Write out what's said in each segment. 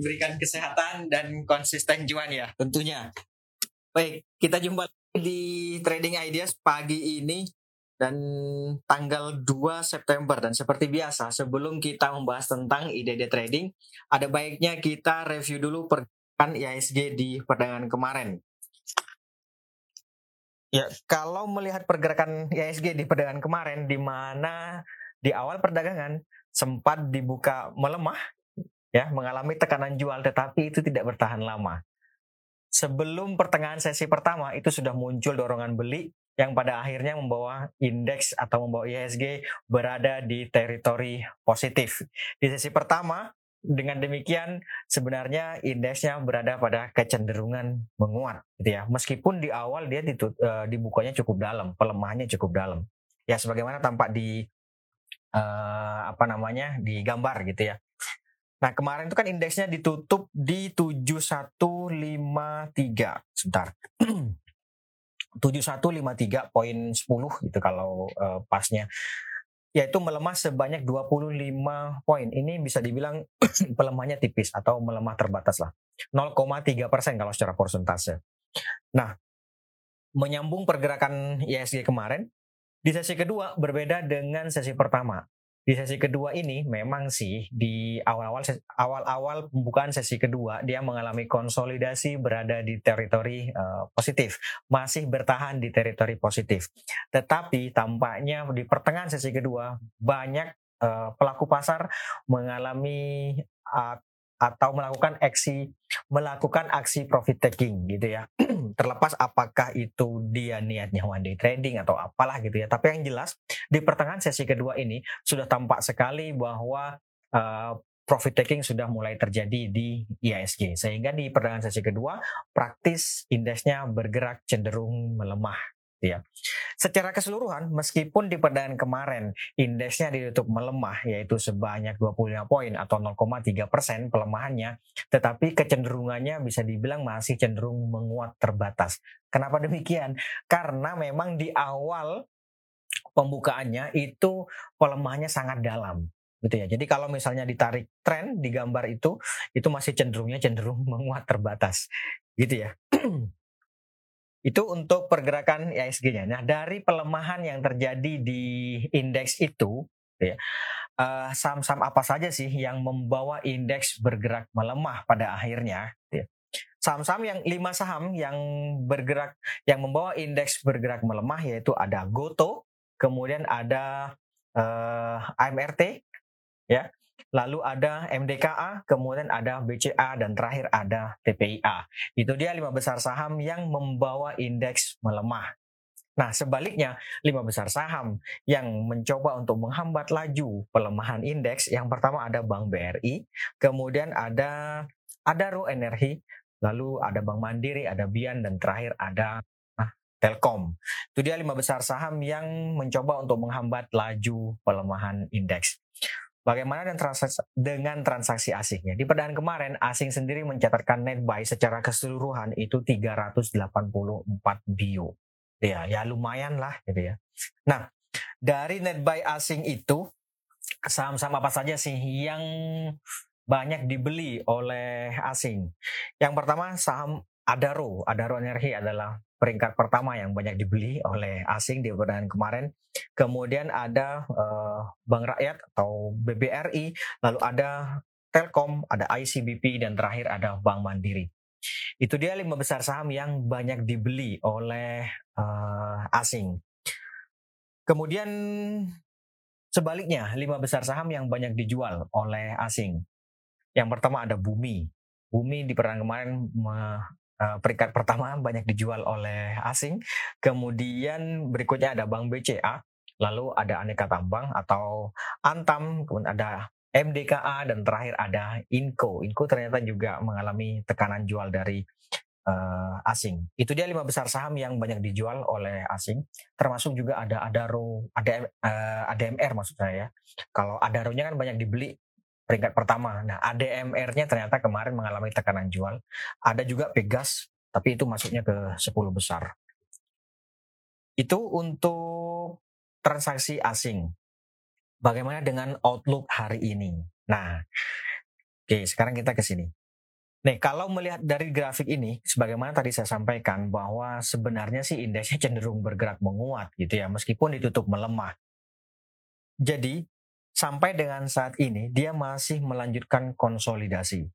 berikan kesehatan dan konsisten juan ya tentunya. Baik, kita jumpa di Trading Ideas pagi ini dan tanggal 2 September dan seperti biasa sebelum kita membahas tentang ide-ide trading ada baiknya kita review dulu pergerakan IHSG di perdagangan kemarin. Ya, kalau melihat pergerakan IHSG di perdagangan kemarin di mana di awal perdagangan sempat dibuka melemah ya, mengalami tekanan jual tetapi itu tidak bertahan lama. Sebelum pertengahan sesi pertama itu sudah muncul dorongan beli yang pada akhirnya membawa indeks atau membawa IHSG berada di teritori positif. Di sesi pertama dengan demikian sebenarnya indeksnya berada pada kecenderungan menguat gitu ya meskipun di awal dia ditut, uh, dibukanya cukup dalam pelemahannya cukup dalam ya sebagaimana tampak di uh, apa namanya di gambar gitu ya nah kemarin itu kan indeksnya ditutup di 7153 sebentar 7153.10 gitu kalau uh, pasnya yaitu melemah sebanyak 25 poin. Ini bisa dibilang pelemahannya tipis atau melemah terbatas lah. 0,3 persen kalau secara persentase. Nah, menyambung pergerakan ISG kemarin, di sesi kedua berbeda dengan sesi pertama di sesi kedua ini memang sih di awal-awal awal-awal pembukaan sesi kedua dia mengalami konsolidasi berada di teritori uh, positif, masih bertahan di teritori positif. Tetapi tampaknya di pertengahan sesi kedua banyak uh, pelaku pasar mengalami uh, atau melakukan aksi melakukan aksi profit taking gitu ya. Terlepas apakah itu dia niatnya one day trading atau apalah gitu ya. Tapi yang jelas di pertengahan sesi kedua ini sudah tampak sekali bahwa uh, profit taking sudah mulai terjadi di IISG sehingga di perdagangan sesi kedua praktis indeksnya bergerak cenderung melemah ya. Secara keseluruhan, meskipun di perdagangan kemarin indeksnya ditutup melemah yaitu sebanyak 25 poin atau 0,3 persen pelemahannya, tetapi kecenderungannya bisa dibilang masih cenderung menguat terbatas. Kenapa demikian? Karena memang di awal pembukaannya itu pelemahannya sangat dalam gitu ya. Jadi kalau misalnya ditarik tren di gambar itu itu masih cenderungnya cenderung menguat terbatas gitu ya. Itu untuk pergerakan ISG-nya. Nah, dari pelemahan yang terjadi di indeks itu, ya, uh, saham-saham apa saja sih yang membawa indeks bergerak melemah pada akhirnya? Ya. Saham-saham yang lima saham yang bergerak, yang membawa indeks bergerak melemah yaitu ada Goto, kemudian ada uh, AMRT, ya, lalu ada MDKA, kemudian ada BCA, dan terakhir ada TPIA. Itu dia lima besar saham yang membawa indeks melemah. Nah, sebaliknya, lima besar saham yang mencoba untuk menghambat laju pelemahan indeks, yang pertama ada Bank BRI, kemudian ada Adaro Energi, lalu ada Bank Mandiri, ada Bian, dan terakhir ada ah, Telkom. Itu dia lima besar saham yang mencoba untuk menghambat laju pelemahan indeks. Bagaimana dengan transaksi, dengan transaksi asingnya? Di perdagangan kemarin, asing sendiri mencatatkan net buy secara keseluruhan itu 384 bio. Ya, ya lumayan lah gitu ya. Nah, dari net buy asing itu, saham-saham apa saja sih yang banyak dibeli oleh asing? Yang pertama saham Adaro. Adaro Energi adalah peringkat pertama yang banyak dibeli oleh asing di perdagangan kemarin. Kemudian ada uh, Bank Rakyat atau BBRI, lalu ada Telkom, ada ICBP, dan terakhir ada Bank Mandiri. Itu dia lima besar saham yang banyak dibeli oleh uh, asing. Kemudian sebaliknya, lima besar saham yang banyak dijual oleh asing. Yang pertama ada Bumi. Bumi di perdagangan kemarin peringkat pertama banyak dijual oleh asing. Kemudian berikutnya ada Bank BCA, lalu ada Aneka Tambang atau Antam, kemudian ada MDKA dan terakhir ada Inco. Inco ternyata juga mengalami tekanan jual dari uh, asing. Itu dia lima besar saham yang banyak dijual oleh asing, termasuk juga ada Adaro, ada uh, ADMR maksud saya. Kalau Adaro-nya kan banyak dibeli peringkat pertama. Nah, ADMR-nya ternyata kemarin mengalami tekanan jual. Ada juga Pegas, tapi itu masuknya ke 10 besar. Itu untuk transaksi asing. Bagaimana dengan outlook hari ini? Nah, oke sekarang kita ke sini. Nih, kalau melihat dari grafik ini, sebagaimana tadi saya sampaikan bahwa sebenarnya sih indeksnya cenderung bergerak menguat gitu ya, meskipun ditutup melemah. Jadi, sampai dengan saat ini dia masih melanjutkan konsolidasi.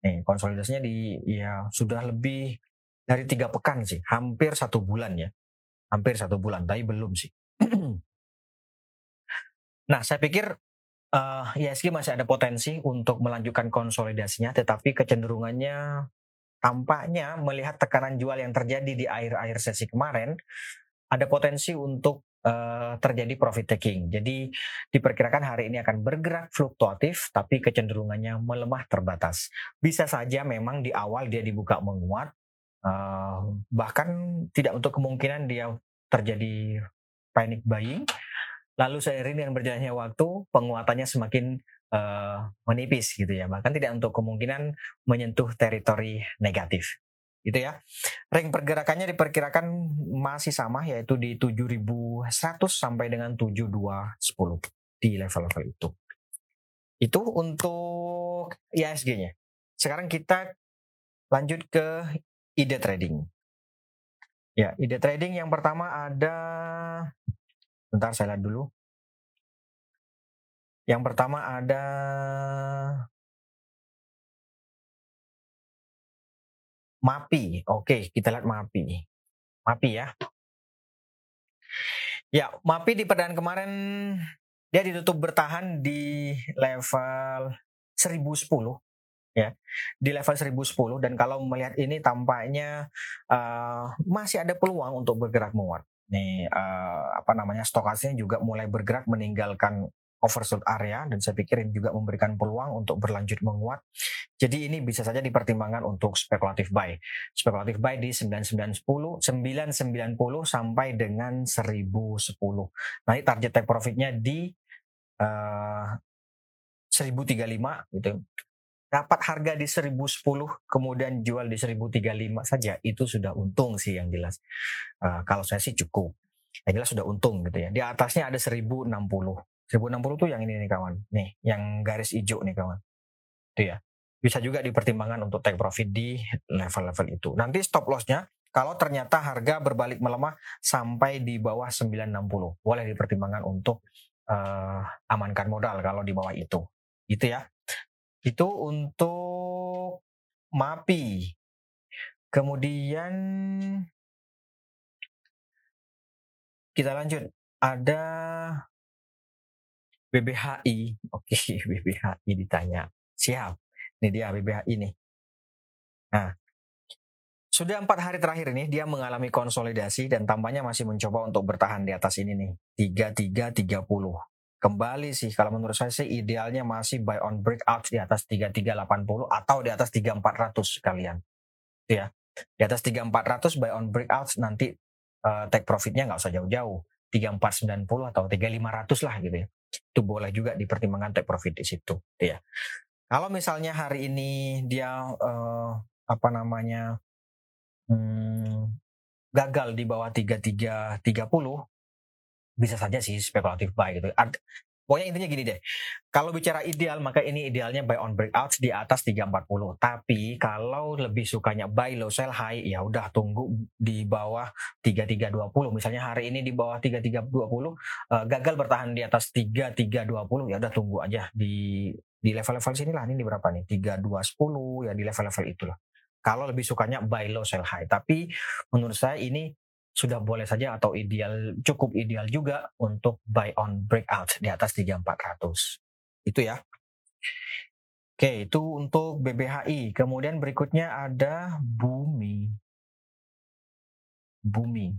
Nih, konsolidasinya di ya sudah lebih dari tiga pekan sih, hampir satu bulan ya, hampir satu bulan, tapi belum sih. nah, saya pikir uh, eh, ISG masih ada potensi untuk melanjutkan konsolidasinya, tetapi kecenderungannya tampaknya melihat tekanan jual yang terjadi di akhir-akhir sesi kemarin, ada potensi untuk uh, terjadi profit taking. Jadi diperkirakan hari ini akan bergerak fluktuatif, tapi kecenderungannya melemah terbatas. Bisa saja memang di awal dia dibuka menguat, uh, bahkan tidak untuk kemungkinan dia terjadi panic buying lalu seiring dengan berjalannya waktu penguatannya semakin uh, menipis gitu ya bahkan tidak untuk kemungkinan menyentuh teritori negatif gitu ya. Ring pergerakannya diperkirakan masih sama yaitu di 7100 sampai dengan 7210 di level-level itu. Itu untuk IASG-nya sekarang kita lanjut ke ide trading. Ya ide trading yang pertama ada Bentar saya lihat dulu. Yang pertama ada MAPI. Oke, kita lihat MAPI. MAPI ya. Ya, MAPI di perdaan kemarin dia ditutup bertahan di level 1010 ya di level 1010 dan kalau melihat ini tampaknya uh, masih ada peluang untuk bergerak menguat nih uh, apa namanya stokasnya juga mulai bergerak meninggalkan oversold area dan saya pikir ini juga memberikan peluang untuk berlanjut menguat. Jadi ini bisa saja dipertimbangkan untuk spekulatif buy. Spekulatif buy di 9910, 990 sampai dengan 1010. Nanti target take profitnya di uh, 1035 gitu dapat harga di 1010 kemudian jual di 1035 saja itu sudah untung sih yang jelas. Uh, kalau saya sih cukup. Yang jelas sudah untung gitu ya. Di atasnya ada 1060. 1060 tuh yang ini nih kawan. Nih, yang garis hijau nih kawan. Itu ya. Bisa juga dipertimbangkan untuk take profit di level-level itu. Nanti stop lossnya kalau ternyata harga berbalik melemah sampai di bawah 960. Boleh dipertimbangkan untuk uh, amankan modal kalau di bawah itu. Itu ya. Itu untuk MAPI. Kemudian kita lanjut. Ada BBHI. Oke, BBHI ditanya. Siap. Ini dia BBHI nih. Nah, sudah empat hari terakhir ini dia mengalami konsolidasi dan tampaknya masih mencoba untuk bertahan di atas ini nih. 3330 kembali sih kalau menurut saya sih idealnya masih buy on breakout di atas 3380 atau di atas 3400 sekalian ya di atas 3400 buy on breakout nanti uh, take profitnya nggak usah jauh-jauh 3490 atau 3500 lah gitu ya itu boleh juga dipertimbangkan take profit di situ ya kalau misalnya hari ini dia uh, apa namanya hmm, gagal di bawah 3330 bisa saja sih spekulatif buy gitu. Pokoknya intinya gini deh. Kalau bicara ideal maka ini idealnya buy on breakout di atas 340. Tapi kalau lebih sukanya buy low sell high ya udah tunggu di bawah 3320. Misalnya hari ini di bawah 3320 uh, eh, gagal bertahan di atas 3320 ya udah tunggu aja di di level-level sini lah ini di berapa nih? 3210 ya di level-level itulah. Kalau lebih sukanya buy low sell high. Tapi menurut saya ini sudah boleh saja atau ideal cukup ideal juga untuk buy on breakout di atas 3400. Itu ya. Oke, itu untuk BBHI. Kemudian berikutnya ada Bumi. Bumi.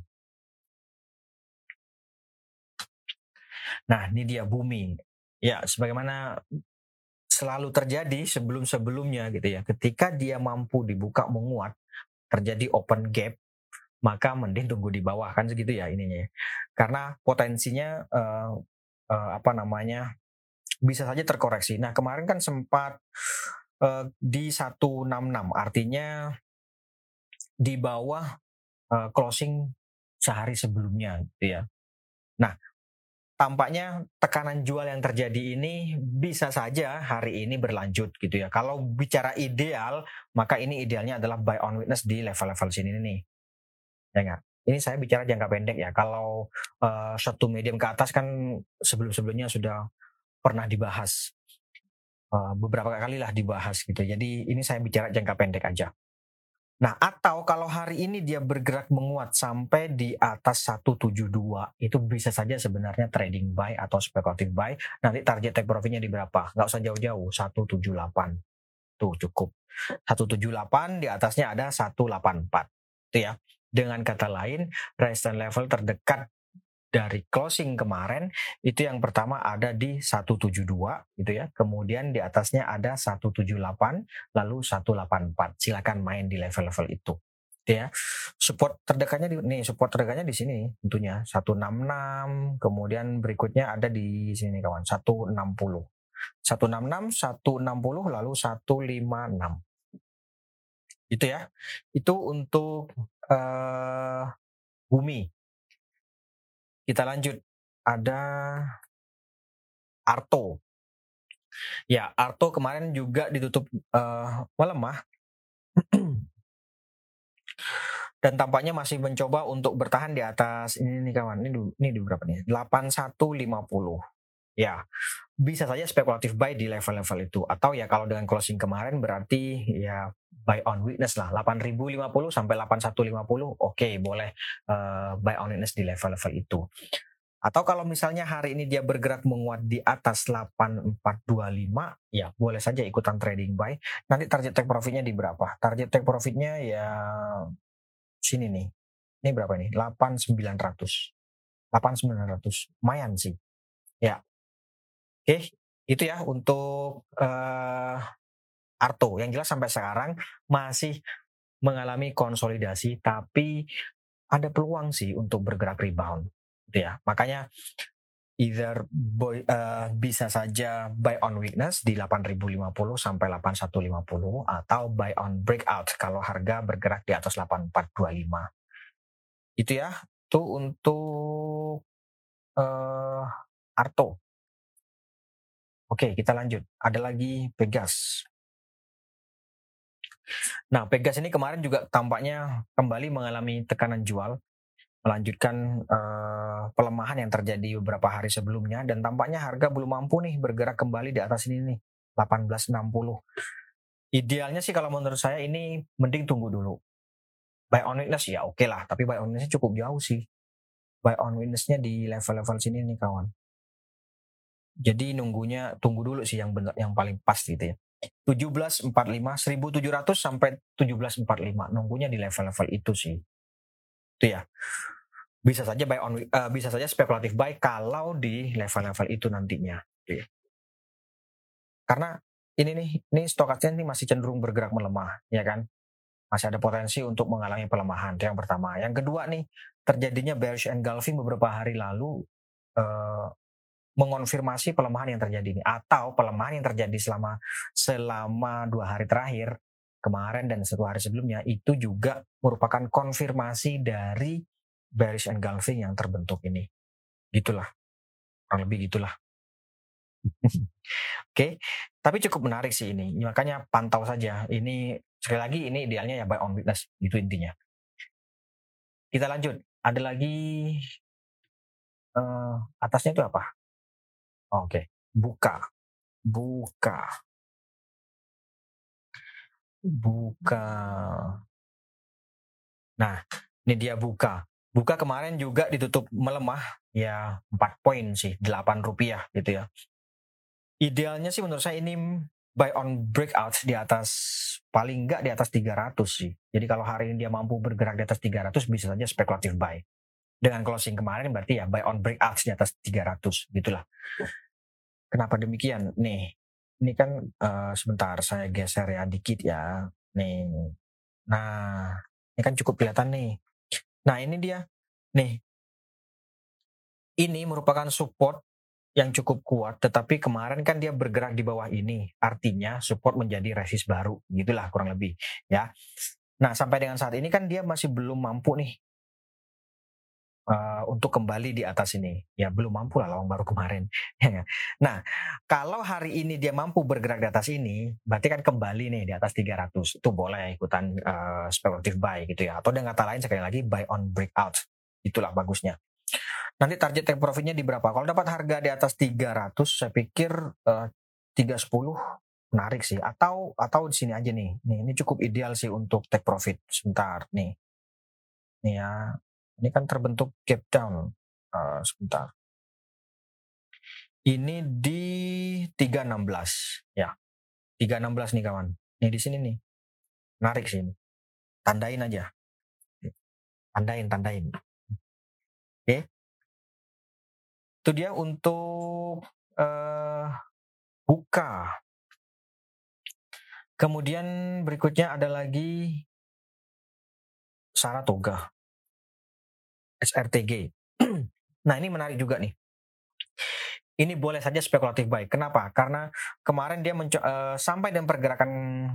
Nah, ini dia Bumi. Ya, sebagaimana selalu terjadi sebelum-sebelumnya gitu ya. Ketika dia mampu dibuka menguat, terjadi open gap, maka mending tunggu di bawah kan segitu ya ininya ya. Karena potensinya uh, uh, apa namanya bisa saja terkoreksi. Nah kemarin kan sempat uh, di 166 artinya di bawah uh, closing sehari sebelumnya gitu ya. Nah tampaknya tekanan jual yang terjadi ini bisa saja hari ini berlanjut gitu ya. Kalau bicara ideal, maka ini idealnya adalah buy on witness di level-level sini nih. Ya? Ini saya bicara jangka pendek ya. Kalau uh, to medium ke atas kan sebelum-sebelumnya sudah pernah dibahas. Uh, beberapa kali lah dibahas gitu. Jadi ini saya bicara jangka pendek aja. Nah, atau kalau hari ini dia bergerak menguat sampai di atas 172, itu bisa saja sebenarnya trading buy atau speculative buy. Nanti target take profitnya di berapa? Nggak usah jauh-jauh, 178. Tuh cukup. 178 di atasnya ada 184. Itu ya. Dengan kata lain, resistance level terdekat dari closing kemarin itu yang pertama ada di 172 gitu ya. Kemudian di atasnya ada 178 lalu 184. Silakan main di level-level itu. Gitu ya. Support terdekatnya di nih, support terdekatnya di sini tentunya 166, kemudian berikutnya ada di sini kawan 160. 166, 160 lalu 156. Itu ya. Itu untuk uh, bumi kita lanjut. Ada Arto. Ya, Arto kemarin juga ditutup uh, melemah. Dan tampaknya masih mencoba untuk bertahan di atas ini nih kawan. Ini ini di berapa nih? 8150. Ya, bisa saja spekulatif buy di level-level itu. Atau ya kalau dengan closing kemarin berarti ya buy on weakness lah. 8050 sampai 8150 oke okay, boleh uh, buy on weakness di level-level itu. Atau kalau misalnya hari ini dia bergerak menguat di atas 8425 ya boleh saja ikutan trading buy. Nanti target take profitnya di berapa? Target take profitnya ya sini nih. Ini berapa nih 8900 8900 lumayan sih. Ya Oke, itu ya untuk uh, Arto. Yang jelas sampai sekarang masih mengalami konsolidasi, tapi ada peluang sih untuk bergerak rebound. Gitu ya. Makanya either boy, uh, bisa saja buy on weakness di 8050 sampai 8150 atau buy on breakout kalau harga bergerak di atas 8425. Itu ya, itu untuk uh, Arto. Oke, kita lanjut. Ada lagi Pegas. Nah, Pegas ini kemarin juga tampaknya kembali mengalami tekanan jual, melanjutkan uh, pelemahan yang terjadi beberapa hari sebelumnya, dan tampaknya harga belum mampu nih bergerak kembali di atas ini nih, 1860. Idealnya sih kalau menurut saya ini mending tunggu dulu. Buy on witness ya oke okay lah, tapi buy on witness cukup jauh sih. Buy on witnessnya di level-level sini nih kawan. Jadi nunggunya tunggu dulu sih yang benar yang paling pas gitu ya. 1745 1700 sampai 1745 nunggunya di level-level itu sih. Itu ya. Bisa saja buy on uh, bisa saja spekulatif buy kalau di level-level itu nantinya gitu ya. Karena ini nih ini stokasnya ini masih cenderung bergerak melemah ya kan. Masih ada potensi untuk mengalami pelemahan. Itu yang pertama. Yang kedua nih terjadinya bearish engulfing beberapa hari lalu uh, mengonfirmasi pelemahan yang terjadi ini atau pelemahan yang terjadi selama selama dua hari terakhir kemarin dan satu hari sebelumnya itu juga merupakan konfirmasi dari bearish engulfing yang terbentuk ini. Gitulah. Kurang lebih gitulah. Oke okay. tapi cukup menarik sih ini. Makanya pantau saja. Ini sekali lagi ini idealnya ya buy on witness itu intinya. Kita lanjut. Ada lagi uh, atasnya itu apa Oke, buka. Buka. Buka. Nah, ini dia buka. Buka kemarin juga ditutup melemah ya 4 poin sih, 8 rupiah gitu ya. Idealnya sih menurut saya ini buy on breakout di atas paling enggak di atas 300 sih. Jadi kalau hari ini dia mampu bergerak di atas 300 bisa saja spekulatif buy dengan closing kemarin berarti ya buy on breakout di atas 300 gitulah. Kenapa demikian? Nih, ini kan uh, sebentar saya geser ya dikit ya. Nih. Nah, ini kan cukup kelihatan nih. Nah, ini dia. Nih. Ini merupakan support yang cukup kuat, tetapi kemarin kan dia bergerak di bawah ini. Artinya support menjadi resist baru, gitulah kurang lebih, ya. Nah, sampai dengan saat ini kan dia masih belum mampu nih uh, untuk kembali di atas ini. Ya belum mampu lah lawan baru kemarin. nah, kalau hari ini dia mampu bergerak di atas ini, berarti kan kembali nih di atas 300. Itu boleh ikutan uh, speculative buy gitu ya. Atau dengan kata lain sekali lagi buy on breakout. Itulah bagusnya. Nanti target take profitnya di berapa? Kalau dapat harga di atas 300, saya pikir uh, 310 menarik sih. Atau atau di sini aja nih. Nih ini cukup ideal sih untuk take profit. Sebentar nih. Nih ya, ini kan terbentuk gap down. Uh, sebentar. Ini di 316 ya. 316 nih kawan. Nih di sini nih. Menarik sih ini. Tandain aja. Tandain, tandain. Oke. Okay. Itu dia untuk uh, buka. Kemudian berikutnya ada lagi Saratoga. SRTG. nah ini menarik juga nih. Ini boleh saja spekulatif baik. Kenapa? Karena kemarin dia uh, sampai dan pergerakan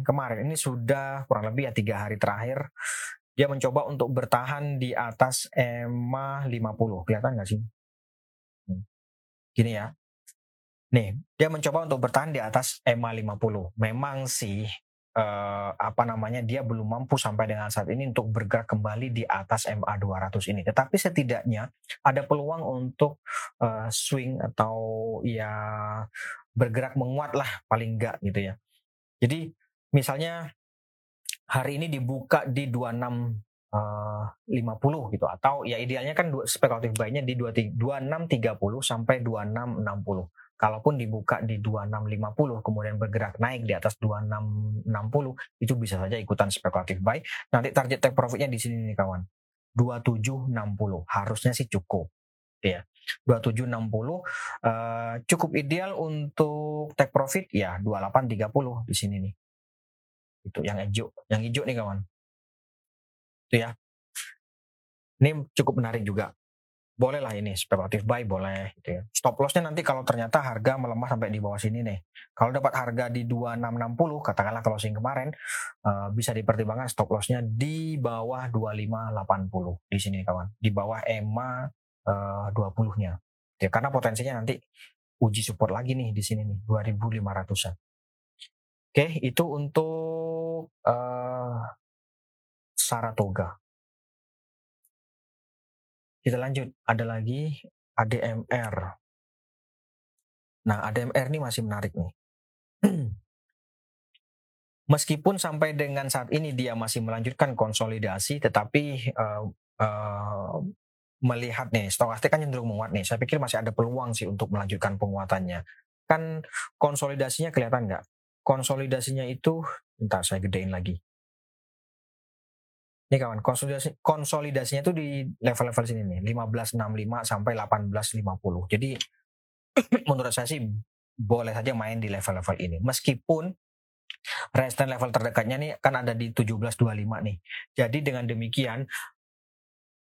kemarin ini sudah kurang lebih ya tiga hari terakhir dia mencoba untuk bertahan di atas EMA 50. Kelihatan nggak sih? Hmm. Gini ya. Nih, dia mencoba untuk bertahan di atas EMA 50. Memang sih uh, apa namanya dia belum mampu sampai dengan saat ini untuk bergerak kembali di atas MA 200 ini. Tetapi setidaknya ada peluang untuk uh, swing atau ya bergerak menguat lah paling enggak gitu ya. Jadi misalnya hari ini dibuka di 26 uh, 50 gitu atau ya idealnya kan spekulatif buy-nya di 2630 sampai 2660 kalaupun dibuka di 2650 kemudian bergerak naik di atas 2660 itu bisa saja ikutan spekulatif buy. Nanti target take profitnya di sini nih kawan. 2760 harusnya sih cukup ya. 2760 uh, cukup ideal untuk take profit ya 2830 di sini nih. Itu yang hijau, yang hijau nih kawan. Itu ya. Ini cukup menarik juga boleh lah ini spekulatif buy boleh gitu ya. Stop lossnya nanti kalau ternyata harga melemah sampai di bawah sini nih. Kalau dapat harga di 2660 katakanlah closing kemarin uh, bisa dipertimbangkan stop lossnya di bawah 2580 di sini kawan. Di bawah EMA uh, 20-nya. Ya, karena potensinya nanti uji support lagi nih di sini nih 2500-an. Oke, itu untuk uh, Saratoga. Kita lanjut, ada lagi ADMR. Nah, ADMR ini masih menarik nih. Meskipun sampai dengan saat ini dia masih melanjutkan konsolidasi, tetapi uh, uh, melihat nih, stokastik kan cenderung menguat nih. Saya pikir masih ada peluang sih untuk melanjutkan penguatannya. Kan konsolidasinya kelihatan nggak? Konsolidasinya itu, entah saya gedein lagi. Ini kawan, konsolidasi konsolidasinya itu di level-level sini nih, 1565 sampai 1850. Jadi menurut saya sih boleh saja main di level-level ini. Meskipun resistance level terdekatnya nih kan ada di 1725 nih. Jadi dengan demikian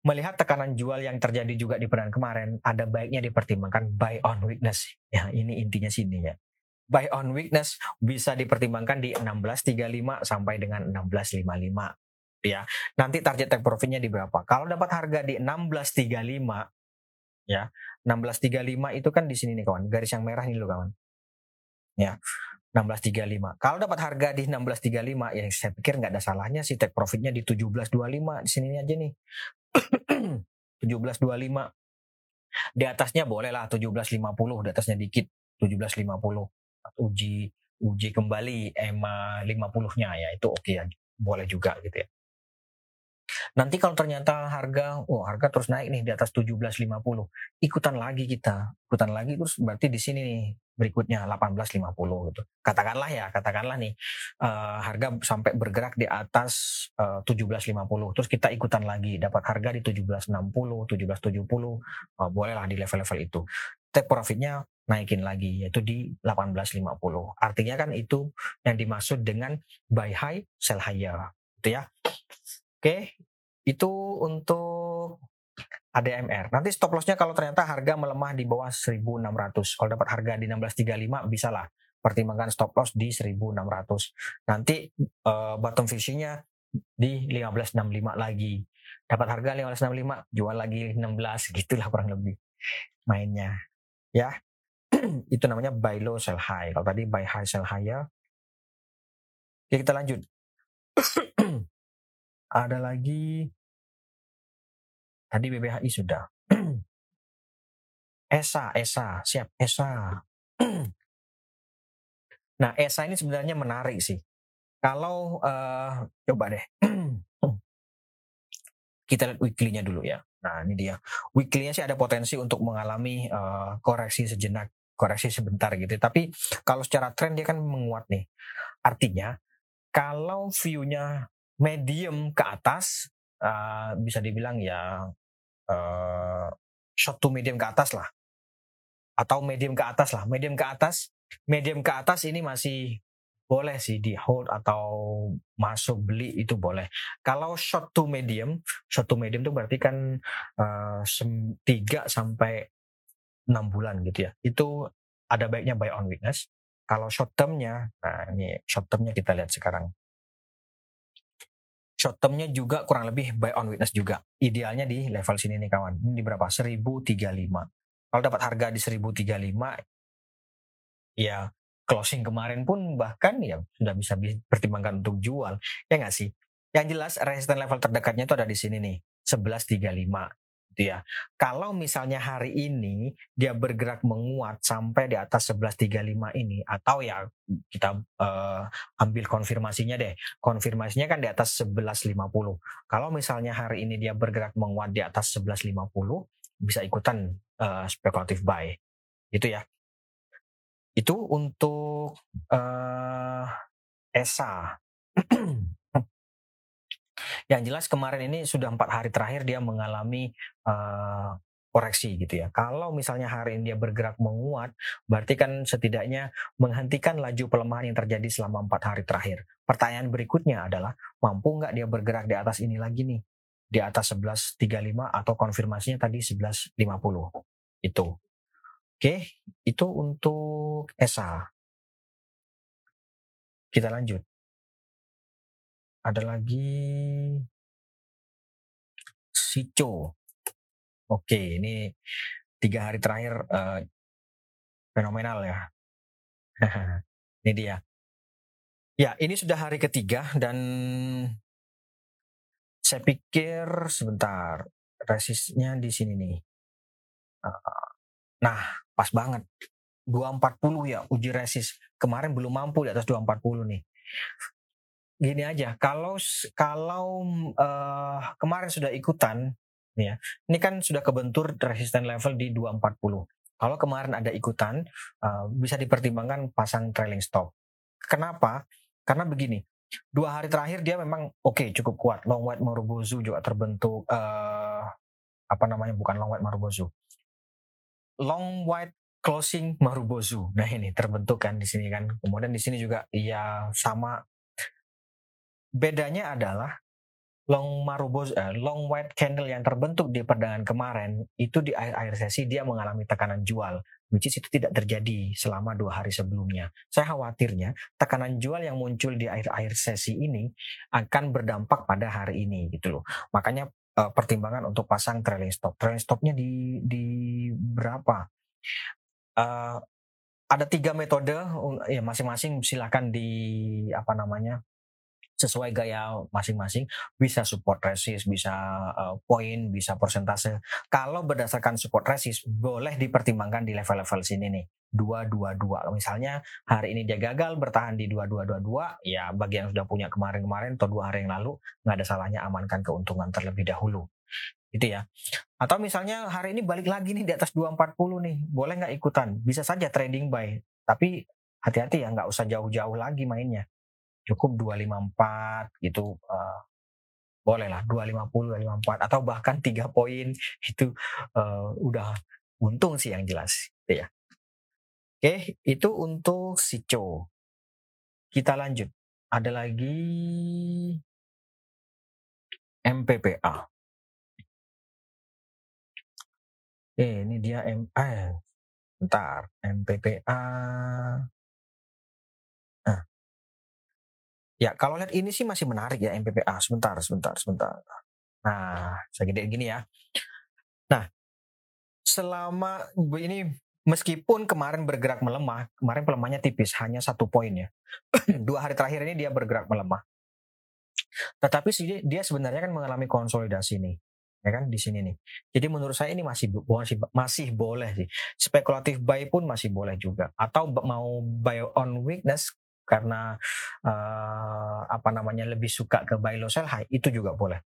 melihat tekanan jual yang terjadi juga di peran kemarin, ada baiknya dipertimbangkan buy on weakness. Ya, ini intinya sini ya. Buy on weakness bisa dipertimbangkan di 1635 sampai dengan 1655 ya. Nanti target take profitnya di berapa? Kalau dapat harga di 1635 ya. 1635 itu kan di sini nih kawan, garis yang merah ini loh kawan. Ya. 1635. Kalau dapat harga di 1635 ya saya pikir nggak ada salahnya sih take profitnya di 1725 di sini aja nih. 1725. Di atasnya boleh lah 1750, di atasnya dikit 1750. Uji uji kembali EMA 50-nya ya itu oke okay ya. Boleh juga gitu ya. Nanti kalau ternyata harga, oh harga terus naik nih di atas 17.50, ikutan lagi kita, ikutan lagi terus berarti di sini nih berikutnya 18.50 gitu. Katakanlah ya, katakanlah nih uh, harga sampai bergerak di atas uh, 17.50, terus kita ikutan lagi dapat harga di 17.60, 17.70, uh, bolehlah di level-level itu. Take profitnya naikin lagi yaitu di 18.50. Artinya kan itu yang dimaksud dengan buy high sell higher gitu ya. Oke, itu untuk ADMR. Nanti stop lossnya kalau ternyata harga melemah di bawah 1600. Kalau dapat harga di 1635 bisa lah pertimbangkan stop loss di 1600. Nanti uh, bottom fishingnya di 1565 lagi. dapat harga 1565 jual lagi 16 gitulah kurang lebih mainnya ya itu namanya buy low sell high kalau tadi buy high sell higher oke kita lanjut ada lagi tadi BBHI sudah ESA ESA siap ESA nah ESA ini sebenarnya menarik sih kalau uh, coba deh kita lihat weekly-nya dulu ya. Nah ini dia. Weekly-nya sih ada potensi untuk mengalami uh, koreksi sejenak, koreksi sebentar gitu. Tapi kalau secara tren dia kan menguat nih. Artinya kalau view-nya medium ke atas, uh, bisa dibilang ya uh, short to medium ke atas lah. Atau medium ke atas lah. Medium ke atas, medium ke atas ini masih boleh sih di hold atau masuk beli itu boleh. Kalau short to medium, short to medium itu berarti kan uh, 3 sampai 6 bulan gitu ya. Itu ada baiknya buy on weakness. Kalau short termnya, nah ini short termnya kita lihat sekarang. Short termnya juga kurang lebih buy on weakness juga. Idealnya di level sini nih kawan. Ini di berapa? 1035. Kalau dapat harga di 1035 ya closing kemarin pun bahkan ya sudah bisa dipertimbangkan untuk jual ya nggak sih yang jelas resisten level terdekatnya itu ada di sini nih 1135 gitu ya. Kalau misalnya hari ini dia bergerak menguat sampai di atas 1135 ini atau ya kita uh, ambil konfirmasinya deh. Konfirmasinya kan di atas 1150 kalau misalnya hari ini dia bergerak menguat di atas 1150 bisa ikutan uh, spekulatif buy. Itu ya. Itu untuk uh, ESA. Yang jelas kemarin ini sudah empat hari terakhir dia mengalami uh, koreksi gitu ya. Kalau misalnya hari ini dia bergerak menguat, berarti kan setidaknya menghentikan laju pelemahan yang terjadi selama empat hari terakhir. Pertanyaan berikutnya adalah mampu nggak dia bergerak di atas ini lagi nih? Di atas 11.35 atau konfirmasinya tadi 11.50. Itu. Oke, itu untuk ESA. Kita lanjut. Ada lagi Sico. Oke, ini tiga hari terakhir uh, fenomenal ya. ini dia. Ya, ini sudah hari ketiga dan saya pikir sebentar resistnya di sini nih. Uh, nah, pas banget 240 ya uji resist kemarin belum mampu di atas 240 nih gini aja kalau kalau uh, kemarin sudah ikutan ya ini kan sudah kebentur resisten level di 240 kalau kemarin ada ikutan uh, bisa dipertimbangkan pasang trailing stop kenapa karena begini dua hari terakhir dia memang oke okay, cukup kuat long white marubozu juga terbentuk uh, apa namanya bukan long white marubozu long white closing marubozu. Nah ini terbentuk kan di sini kan. Kemudian di sini juga ya sama. Bedanya adalah long marubozu, eh, long white candle yang terbentuk di perdagangan kemarin itu di akhir-akhir sesi dia mengalami tekanan jual, which is itu tidak terjadi selama dua hari sebelumnya. Saya khawatirnya tekanan jual yang muncul di akhir-akhir sesi ini akan berdampak pada hari ini gitu loh. Makanya uh, pertimbangan untuk pasang trailing stop. Trailing stopnya di di berapa? Uh, ada tiga metode, ya masing-masing silakan di apa namanya sesuai gaya masing-masing bisa support resist bisa uh, poin bisa persentase. Kalau berdasarkan support resist boleh dipertimbangkan di level-level sini nih dua dua dua. Misalnya hari ini dia gagal bertahan di dua dua dua dua ya bagi yang sudah punya kemarin-kemarin atau dua hari yang lalu nggak ada salahnya amankan keuntungan terlebih dahulu. Itu ya. Atau misalnya hari ini balik lagi nih di atas 240 nih boleh nggak ikutan? Bisa saja trading buy tapi hati-hati ya nggak usah jauh-jauh lagi mainnya cukup 254 gitu uh, boleh lah 250 254 atau bahkan tiga poin itu uh, udah untung sih yang jelas gitu ya. Oke itu untuk si Co kita lanjut. Ada lagi MPPA Eh, ini dia M eh, bentar. MPPA Ya, kalau lihat ini sih masih menarik ya MPPA. Sebentar, sebentar, sebentar. Nah, segede gini ya. Nah, selama ini meskipun kemarin bergerak melemah, kemarin pelemahannya tipis, hanya satu poin ya. Dua hari terakhir ini dia bergerak melemah. Tetapi dia sebenarnya kan mengalami konsolidasi nih ya kan di sini nih. Jadi menurut saya ini masih masih masih boleh sih. Spekulatif buy pun masih boleh juga. Atau mau buy on weakness karena uh, apa namanya lebih suka ke buy low sell high itu juga boleh.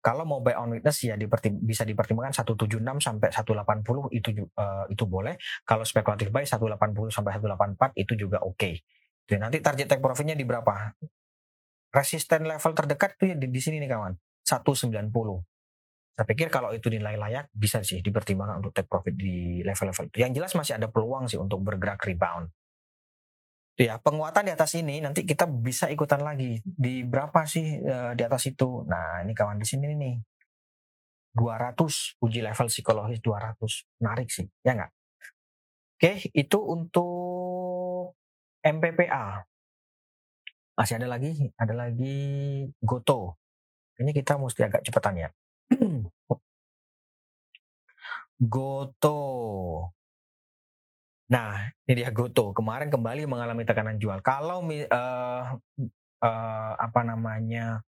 Kalau mau buy on weakness ya dipertim bisa dipertimbangkan 176 sampai 180 itu uh, itu boleh. Kalau spekulatif buy 180 sampai 184 itu juga oke. Okay. nanti target take profitnya di berapa? Resisten level terdekat tuh ya di, di sini nih kawan. 190 saya pikir kalau itu nilai layak bisa sih dipertimbangkan untuk take profit di level-level itu. Yang jelas masih ada peluang sih untuk bergerak rebound. Ya, penguatan di atas ini nanti kita bisa ikutan lagi di berapa sih uh, di atas itu. Nah, ini kawan di sini nih. 200 uji level psikologis 200. Menarik sih, ya nggak? Oke, itu untuk MPPA. Masih ada lagi, ada lagi Goto. Ini kita mesti agak cepetan ya. Goto. Nah, ini dia Goto. Kemarin kembali mengalami tekanan jual. Kalau uh, uh, apa namanya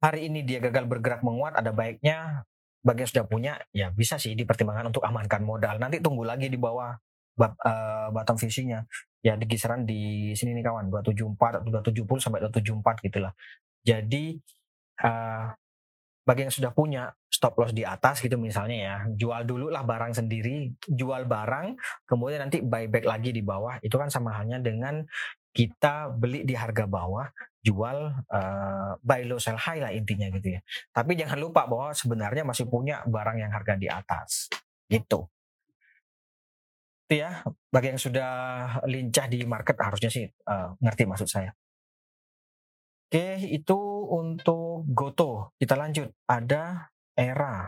hari ini dia gagal bergerak menguat, ada baiknya bagi yang sudah punya ya bisa sih dipertimbangkan untuk amankan modal. Nanti tunggu lagi di bawah bat, uh, bottom fishingnya ya di kisaran di sini nih kawan 274 270 sampai 274 gitulah. Jadi uh, bagi yang sudah punya stop loss di atas gitu misalnya ya jual dulu lah barang sendiri jual barang kemudian nanti buyback lagi di bawah itu kan sama halnya dengan kita beli di harga bawah jual uh, buy low sell high lah intinya gitu ya. Tapi jangan lupa bahwa sebenarnya masih punya barang yang harga di atas gitu. Itu ya bagi yang sudah lincah di market harusnya sih uh, ngerti maksud saya Oke, itu untuk Goto. Kita lanjut. Ada Era.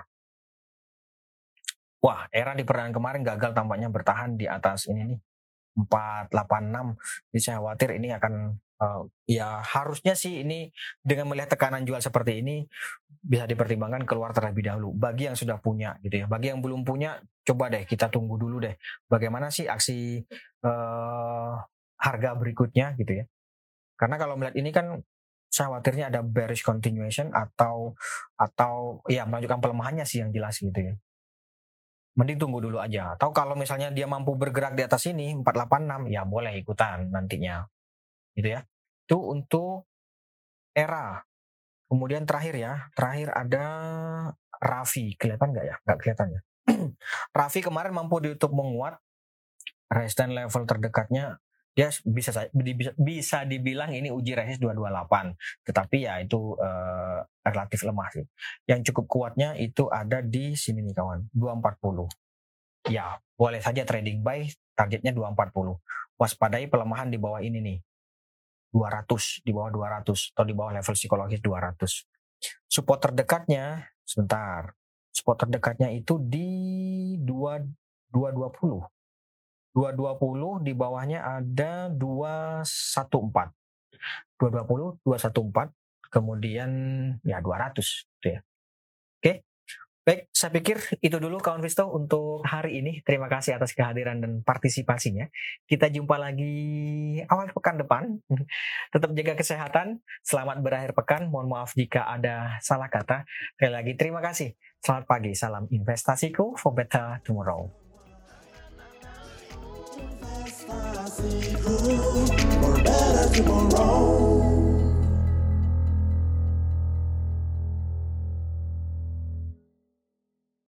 Wah, Era di perdana kemarin gagal tampaknya bertahan di atas ini nih. 486. Jadi saya khawatir ini akan uh, ya harusnya sih ini dengan melihat tekanan jual seperti ini bisa dipertimbangkan keluar terlebih dahulu bagi yang sudah punya gitu ya. Bagi yang belum punya coba deh kita tunggu dulu deh bagaimana sih aksi uh, harga berikutnya gitu ya. Karena kalau melihat ini kan saya khawatirnya ada bearish continuation atau atau ya melanjutkan pelemahannya sih yang jelas gitu ya. Mending tunggu dulu aja. Atau kalau misalnya dia mampu bergerak di atas ini 486 ya boleh ikutan nantinya. Gitu ya. Itu untuk era. Kemudian terakhir ya, terakhir ada Raffi. Kelihatan nggak ya? Nggak kelihatan ya. Raffi kemarin mampu ditutup menguat. Resistance level terdekatnya dia bisa bisa bisa dibilang ini uji resist 228 tetapi ya itu uh, relatif lemah sih. Yang cukup kuatnya itu ada di sini nih kawan 240 ya boleh saja trading buy targetnya 240 waspadai pelemahan di bawah ini nih. 200 di bawah 200 atau di bawah level psikologis 200 support terdekatnya sebentar. Support terdekatnya itu di 2 220 220 di bawahnya ada 214. 220, 214, kemudian ya 200 gitu ya. Oke. Baik, saya pikir itu dulu kawan Visto untuk hari ini. Terima kasih atas kehadiran dan partisipasinya. Kita jumpa lagi awal pekan depan. Tetap jaga kesehatan. Selamat berakhir pekan. Mohon maaf jika ada salah kata. Sekali lagi terima kasih. Selamat pagi. Salam investasiku for better tomorrow. tomorrow.